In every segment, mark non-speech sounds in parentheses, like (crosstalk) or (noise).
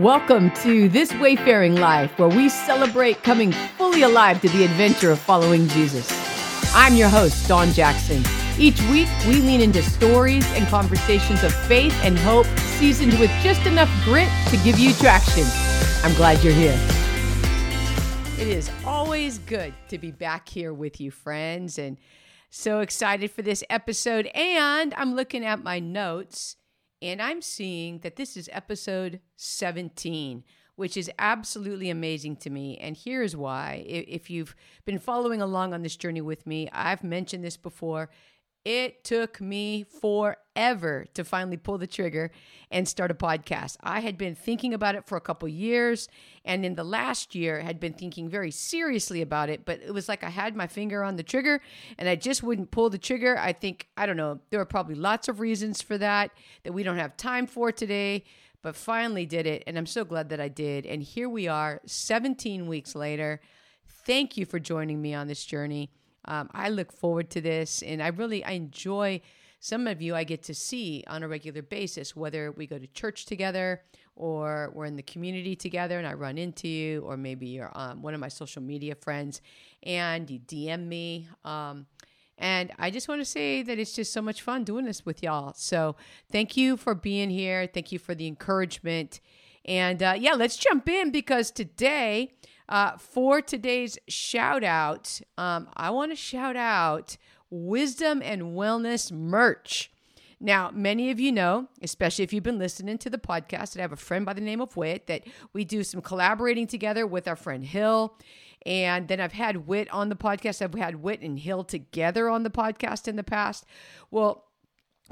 Welcome to This Wayfaring Life, where we celebrate coming fully alive to the adventure of following Jesus. I'm your host, Dawn Jackson. Each week, we lean into stories and conversations of faith and hope, seasoned with just enough grit to give you traction. I'm glad you're here. It is always good to be back here with you, friends, and so excited for this episode. And I'm looking at my notes and I'm seeing that this is episode 17, which is absolutely amazing to me. And here's why. If you've been following along on this journey with me, I've mentioned this before. It took me forever to finally pull the trigger and start a podcast. I had been thinking about it for a couple years, and in the last year had been thinking very seriously about it, but it was like I had my finger on the trigger and I just wouldn't pull the trigger. I think I don't know, there are probably lots of reasons for that that we don't have time for today, but finally did it, and I'm so glad that I did. And here we are 17 weeks later. Thank you for joining me on this journey. Um, I look forward to this, and I really I enjoy. Some of you I get to see on a regular basis, whether we go to church together or we're in the community together and I run into you, or maybe you're um, one of my social media friends and you DM me. Um, and I just want to say that it's just so much fun doing this with y'all. So thank you for being here. Thank you for the encouragement. And uh, yeah, let's jump in because today uh, for today's shout out, um, I want to shout out Wisdom and Wellness merch. Now, many of you know, especially if you've been listening to the podcast, that I have a friend by the name of Wit that we do some collaborating together with our friend Hill. And then I've had Wit on the podcast. I've had Wit and Hill together on the podcast in the past. Well,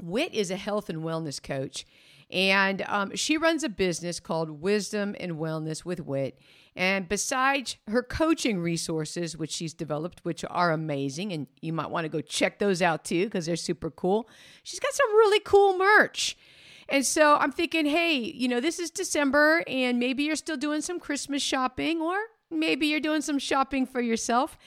Wit is a health and wellness coach, and um, she runs a business called Wisdom and Wellness with Wit. And besides her coaching resources, which she's developed, which are amazing, and you might want to go check those out too because they're super cool, she's got some really cool merch. And so I'm thinking, hey, you know, this is December, and maybe you're still doing some Christmas shopping, or maybe you're doing some shopping for yourself.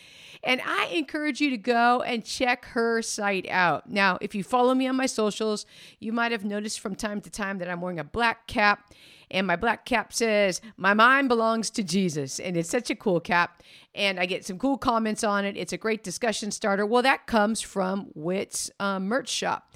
And I encourage you to go and check her site out. Now, if you follow me on my socials, you might have noticed from time to time that I'm wearing a black cap and my black cap says, My mind belongs to Jesus. And it's such a cool cap. And I get some cool comments on it. It's a great discussion starter. Well, that comes from Wit's um, merch shop.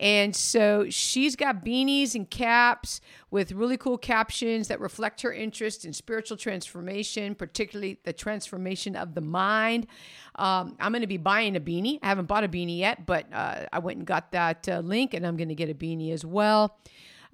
And so she's got beanies and caps with really cool captions that reflect her interest in spiritual transformation, particularly the transformation of the mind. Um, I'm going to be buying a beanie. I haven't bought a beanie yet, but uh, I went and got that uh, link and I'm going to get a beanie as well.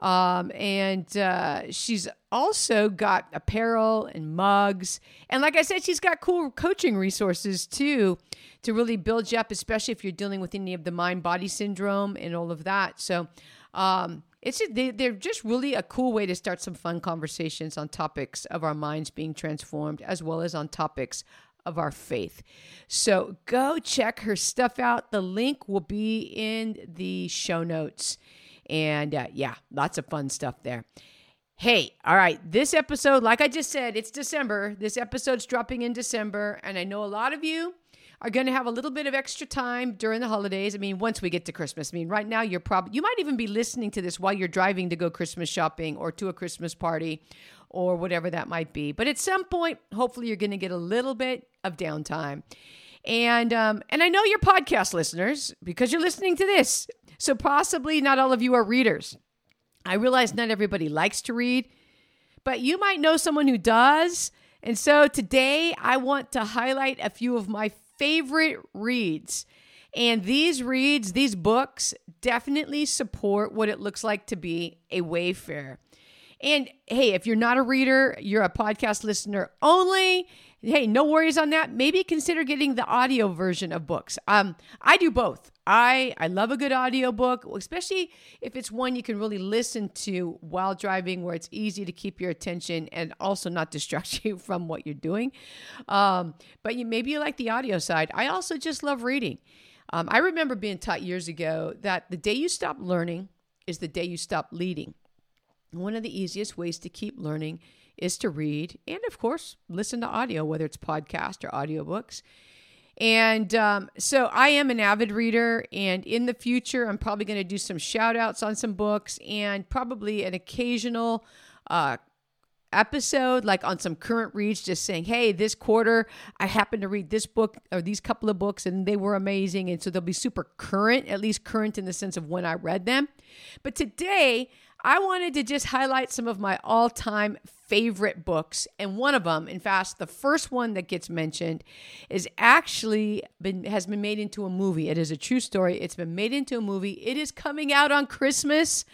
Um, and uh, she's also got apparel and mugs. And like I said, she's got cool coaching resources too to really build you up, especially if you're dealing with any of the mind body syndrome and all of that. So, um, it's they, they're just really a cool way to start some fun conversations on topics of our minds being transformed as well as on topics of our faith. So go check her stuff out. The link will be in the show notes. And uh, yeah, lots of fun stuff there. Hey, all right, this episode, like I just said, it's December. This episode's dropping in December. And I know a lot of you are going to have a little bit of extra time during the holidays. I mean, once we get to Christmas. I mean, right now you're probably you might even be listening to this while you're driving to go Christmas shopping or to a Christmas party or whatever that might be. But at some point, hopefully you're going to get a little bit of downtime. And um, and I know you're podcast listeners because you're listening to this. So possibly not all of you are readers. I realize not everybody likes to read, but you might know someone who does. And so today I want to highlight a few of my favorite reads. And these reads, these books definitely support what it looks like to be a wayfarer. And hey, if you're not a reader, you're a podcast listener only, hey, no worries on that. Maybe consider getting the audio version of books. Um, I do both. I I love a good audio book, especially if it's one you can really listen to while driving, where it's easy to keep your attention and also not distract (laughs) you from what you're doing. Um, but you maybe you like the audio side. I also just love reading. Um, I remember being taught years ago that the day you stop learning is the day you stop leading. One of the easiest ways to keep learning is to read and, of course, listen to audio, whether it's podcast or audiobooks. And um, so I am an avid reader, and in the future, I'm probably going to do some shout outs on some books and probably an occasional uh, episode, like on some current reads, just saying, hey, this quarter I happened to read this book or these couple of books and they were amazing. And so they'll be super current, at least current in the sense of when I read them. But today, I wanted to just highlight some of my all time favorite books. And one of them, in fact, the first one that gets mentioned, is actually been has been made into a movie. It is a true story. It's been made into a movie. It is coming out on Christmas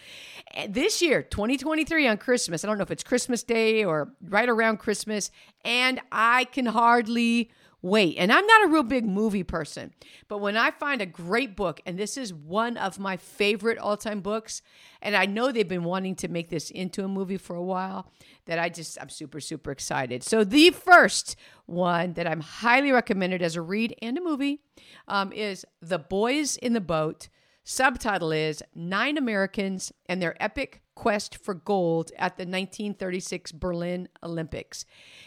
eh, this year, 2023 on Christmas. I don't know if it's Christmas Day or right around Christmas. And I can hardly wait. And I'm not a real big movie person, but when I find a great book, and this is one of my favorite all time books, and I know they've been wanting to make this into a movie for a while, that I just, I'm super, super excited. So, the first one that I'm highly recommended as a read and a movie um, is The Boys in the Boat. Subtitle is Nine Americans and Their Epic Quest for Gold at the 1936 Berlin Olympics.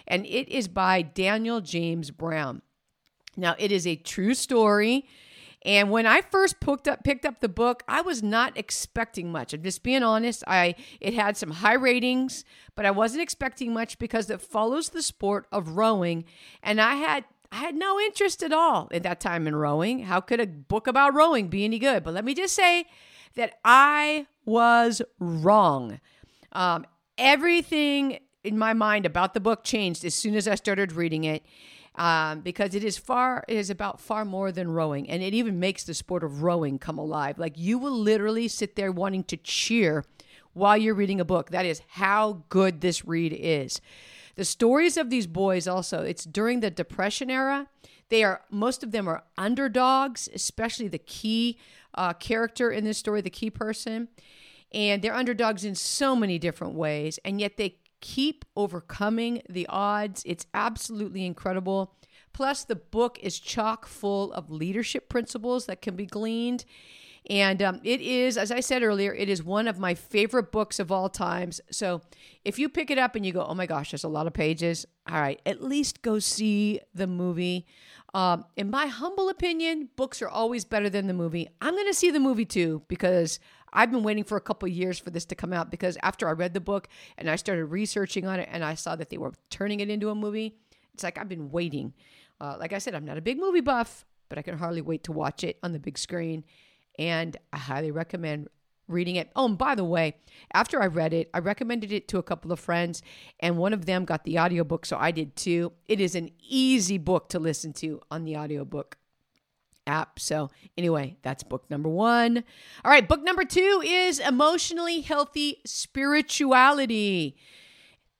And it is by Daniel James Brown. Now, it is a true story. And when I first picked up picked up the book, I was not expecting much. I'm just being honest. I it had some high ratings, but I wasn't expecting much because it follows the sport of rowing, and I had I had no interest at all at that time in rowing. How could a book about rowing be any good? But let me just say that I was wrong. Um, everything in my mind about the book changed as soon as I started reading it. Um, because it is far it is about far more than rowing and it even makes the sport of rowing come alive like you will literally sit there wanting to cheer while you're reading a book that is how good this read is the stories of these boys also, it's during the Depression era. They are, most of them are underdogs, especially the key uh, character in this story, the key person. And they're underdogs in so many different ways. And yet they keep overcoming the odds. It's absolutely incredible. Plus, the book is chock full of leadership principles that can be gleaned. And um, it is, as I said earlier, it is one of my favorite books of all times. So if you pick it up and you go, oh my gosh, there's a lot of pages, all right, at least go see the movie. Um, in my humble opinion, books are always better than the movie. I'm going to see the movie too because I've been waiting for a couple years for this to come out because after I read the book and I started researching on it and I saw that they were turning it into a movie, it's like I've been waiting. Uh, like I said, I'm not a big movie buff, but I can hardly wait to watch it on the big screen and I highly recommend reading it. Oh, and by the way, after I read it, I recommended it to a couple of friends, and one of them got the audiobook, so I did too. It is an easy book to listen to on the audiobook app. So, anyway, that's book number one. All right, book number two is Emotionally Healthy Spirituality.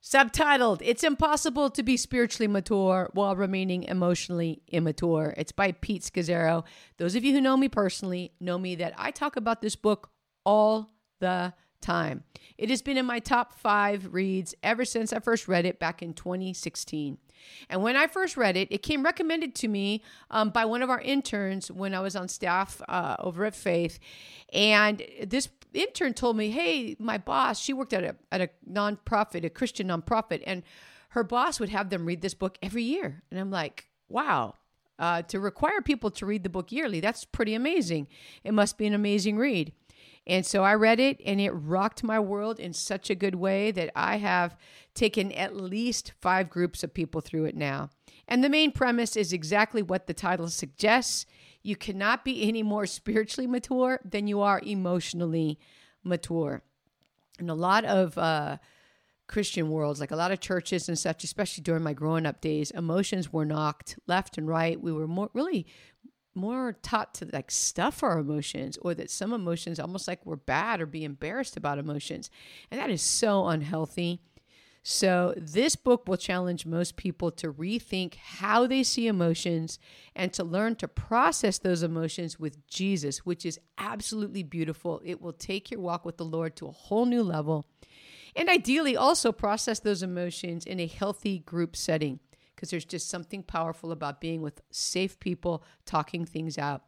Subtitled, It's Impossible to Be Spiritually Mature While Remaining Emotionally Immature. It's by Pete Scazzero. Those of you who know me personally know me that I talk about this book all the time. It has been in my top five reads ever since I first read it back in 2016. And when I first read it, it came recommended to me um, by one of our interns when I was on staff uh, over at Faith. And this intern told me, "Hey, my boss, she worked at a at a nonprofit, a Christian nonprofit, and her boss would have them read this book every year." And I'm like, "Wow." Uh, to require people to read the book yearly, that's pretty amazing. It must be an amazing read. And so I read it and it rocked my world in such a good way that I have taken at least five groups of people through it now. And the main premise is exactly what the title suggests you cannot be any more spiritually mature than you are emotionally mature. And a lot of uh, Christian worlds, like a lot of churches and such, especially during my growing up days, emotions were knocked left and right. We were more really more taught to like stuff our emotions or that some emotions almost like we're bad or be embarrassed about emotions. And that is so unhealthy. So, this book will challenge most people to rethink how they see emotions and to learn to process those emotions with Jesus, which is absolutely beautiful. It will take your walk with the Lord to a whole new level. And ideally, also process those emotions in a healthy group setting because there's just something powerful about being with safe people, talking things out.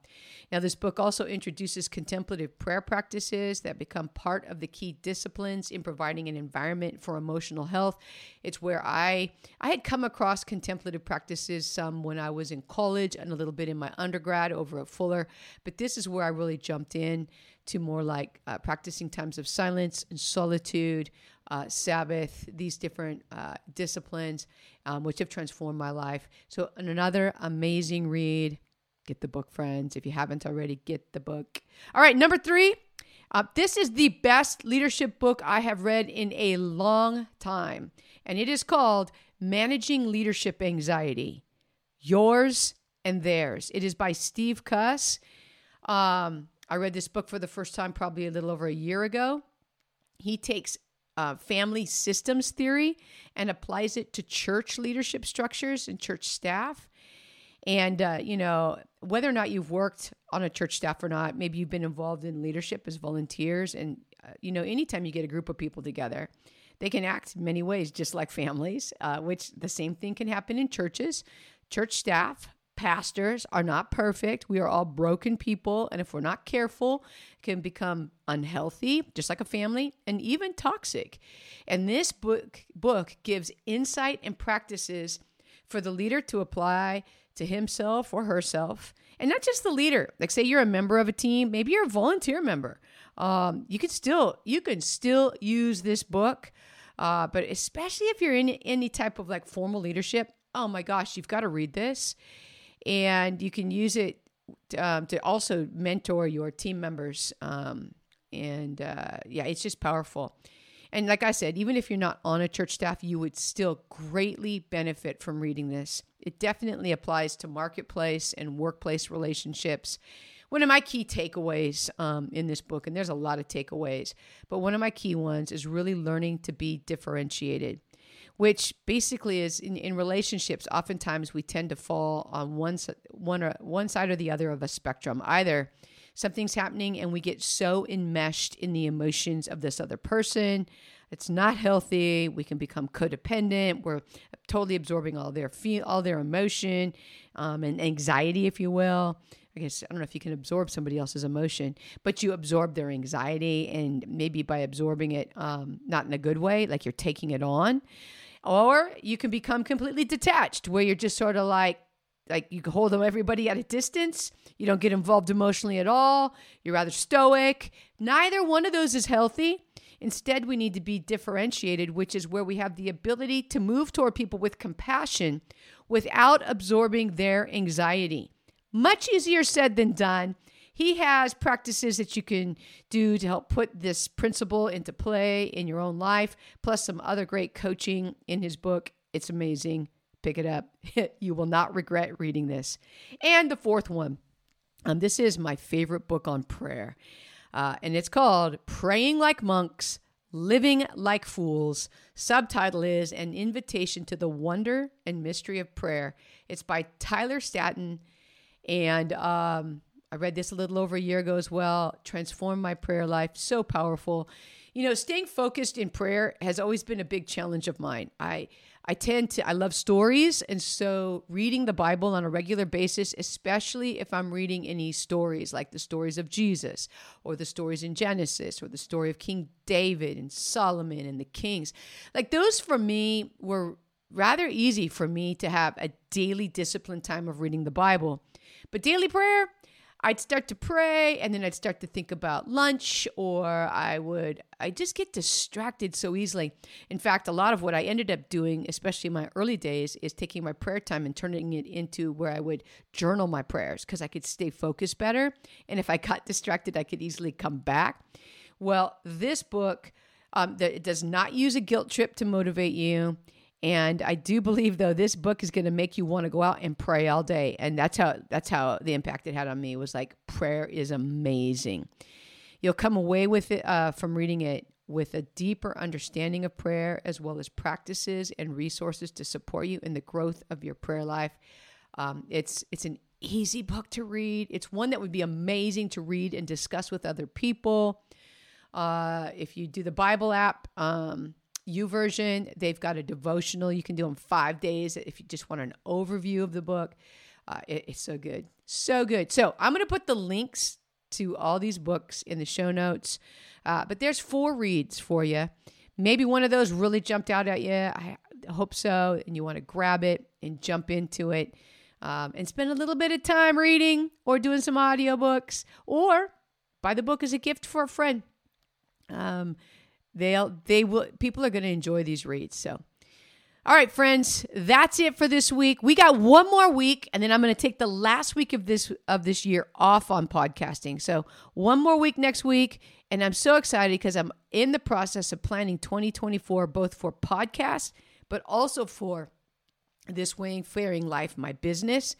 Now, this book also introduces contemplative prayer practices that become part of the key disciplines in providing an environment for emotional health. It's where I I had come across contemplative practices some when I was in college and a little bit in my undergrad over at Fuller, but this is where I really jumped in to more like uh, practicing times of silence and solitude, uh, Sabbath, these different uh, disciplines, um, which have transformed my life. So, another amazing read. Get the book, friends. If you haven't already, get the book. All right, number three. Uh, this is the best leadership book I have read in a long time, and it is called Managing Leadership Anxiety Yours and Theirs. It is by Steve Cuss. Um, I read this book for the first time probably a little over a year ago. He takes uh, family systems theory and applies it to church leadership structures and church staff. And, uh, you know, whether or not you've worked on a church staff or not, maybe you've been involved in leadership as volunteers. And, uh, you know, anytime you get a group of people together, they can act many ways, just like families, uh, which the same thing can happen in churches. Church staff pastors are not perfect. We are all broken people. And if we're not careful, can become unhealthy, just like a family, and even toxic. And this book, book gives insight and practices for the leader to apply to himself or herself. And not just the leader. Like say you're a member of a team, maybe you're a volunteer member. Um, you can still you can still use this book. Uh, but especially if you're in any type of like formal leadership, oh my gosh, you've got to read this and you can use it um, to also mentor your team members. Um, and uh, yeah, it's just powerful. And like I said, even if you're not on a church staff, you would still greatly benefit from reading this. It definitely applies to marketplace and workplace relationships. One of my key takeaways um, in this book, and there's a lot of takeaways, but one of my key ones is really learning to be differentiated which basically is in, in relationships oftentimes we tend to fall on one one or one side or the other of a spectrum. Either something's happening and we get so enmeshed in the emotions of this other person it's not healthy we can become codependent we're totally absorbing all their feel all their emotion um, and anxiety if you will. I guess I don't know if you can absorb somebody else's emotion, but you absorb their anxiety, and maybe by absorbing it, um, not in a good way, like you're taking it on, or you can become completely detached, where you're just sort of like, like you hold everybody at a distance. You don't get involved emotionally at all. You're rather stoic. Neither one of those is healthy. Instead, we need to be differentiated, which is where we have the ability to move toward people with compassion without absorbing their anxiety. Much easier said than done. He has practices that you can do to help put this principle into play in your own life, plus some other great coaching in his book. It's amazing. Pick it up. (laughs) you will not regret reading this. And the fourth one um, this is my favorite book on prayer, uh, and it's called Praying Like Monks Living Like Fools. Subtitle is An Invitation to the Wonder and Mystery of Prayer. It's by Tyler Staton. And um, I read this a little over a year ago as well. Transformed my prayer life. So powerful. You know, staying focused in prayer has always been a big challenge of mine. I I tend to I love stories and so reading the Bible on a regular basis, especially if I'm reading any stories like the stories of Jesus or the stories in Genesis or the story of King David and Solomon and the kings. Like those for me were rather easy for me to have a daily disciplined time of reading the Bible. But daily prayer, I'd start to pray and then I'd start to think about lunch or I would I just get distracted so easily. In fact, a lot of what I ended up doing, especially in my early days, is taking my prayer time and turning it into where I would journal my prayers because I could stay focused better and if I got (laughs) distracted I could easily come back. Well, this book um, that it does not use a guilt trip to motivate you. And I do believe though this book is going to make you want to go out and pray all day. And that's how that's how the impact it had on me was like prayer is amazing. You'll come away with it uh, from reading it with a deeper understanding of prayer as well as practices and resources to support you in the growth of your prayer life. Um, it's it's an easy book to read. It's one that would be amazing to read and discuss with other people. Uh, if you do the Bible app, um, YouVersion. They've got a devotional you can do in five days if you just want an overview of the book. Uh, it, it's so good. So good. So I'm going to put the links to all these books in the show notes. Uh, but there's four reads for you. Maybe one of those really jumped out at you. I hope so. And you want to grab it and jump into it um, and spend a little bit of time reading or doing some audiobooks. Or buy the book as a gift for a friend. Um, they'll they will people are going to enjoy these reads. So, all right, friends, that's it for this week. We got one more week, and then I'm going to take the last week of this of this year off on podcasting. So, one more week next week, and I'm so excited because I'm in the process of planning 2024, both for podcast, but also for this Wayfaring Life, my business.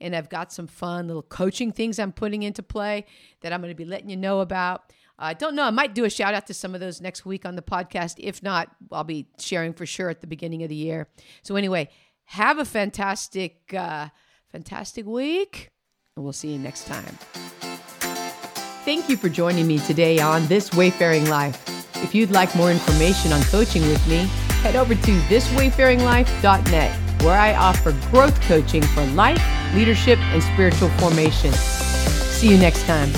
And I've got some fun little coaching things I'm putting into play that I'm going to be letting you know about. I don't know. I might do a shout out to some of those next week on the podcast. If not, I'll be sharing for sure at the beginning of the year. So, anyway, have a fantastic, uh, fantastic week, and we'll see you next time. Thank you for joining me today on This Wayfaring Life. If you'd like more information on coaching with me, head over to thiswayfaringlife.net, where I offer growth coaching for life, leadership, and spiritual formation. See you next time.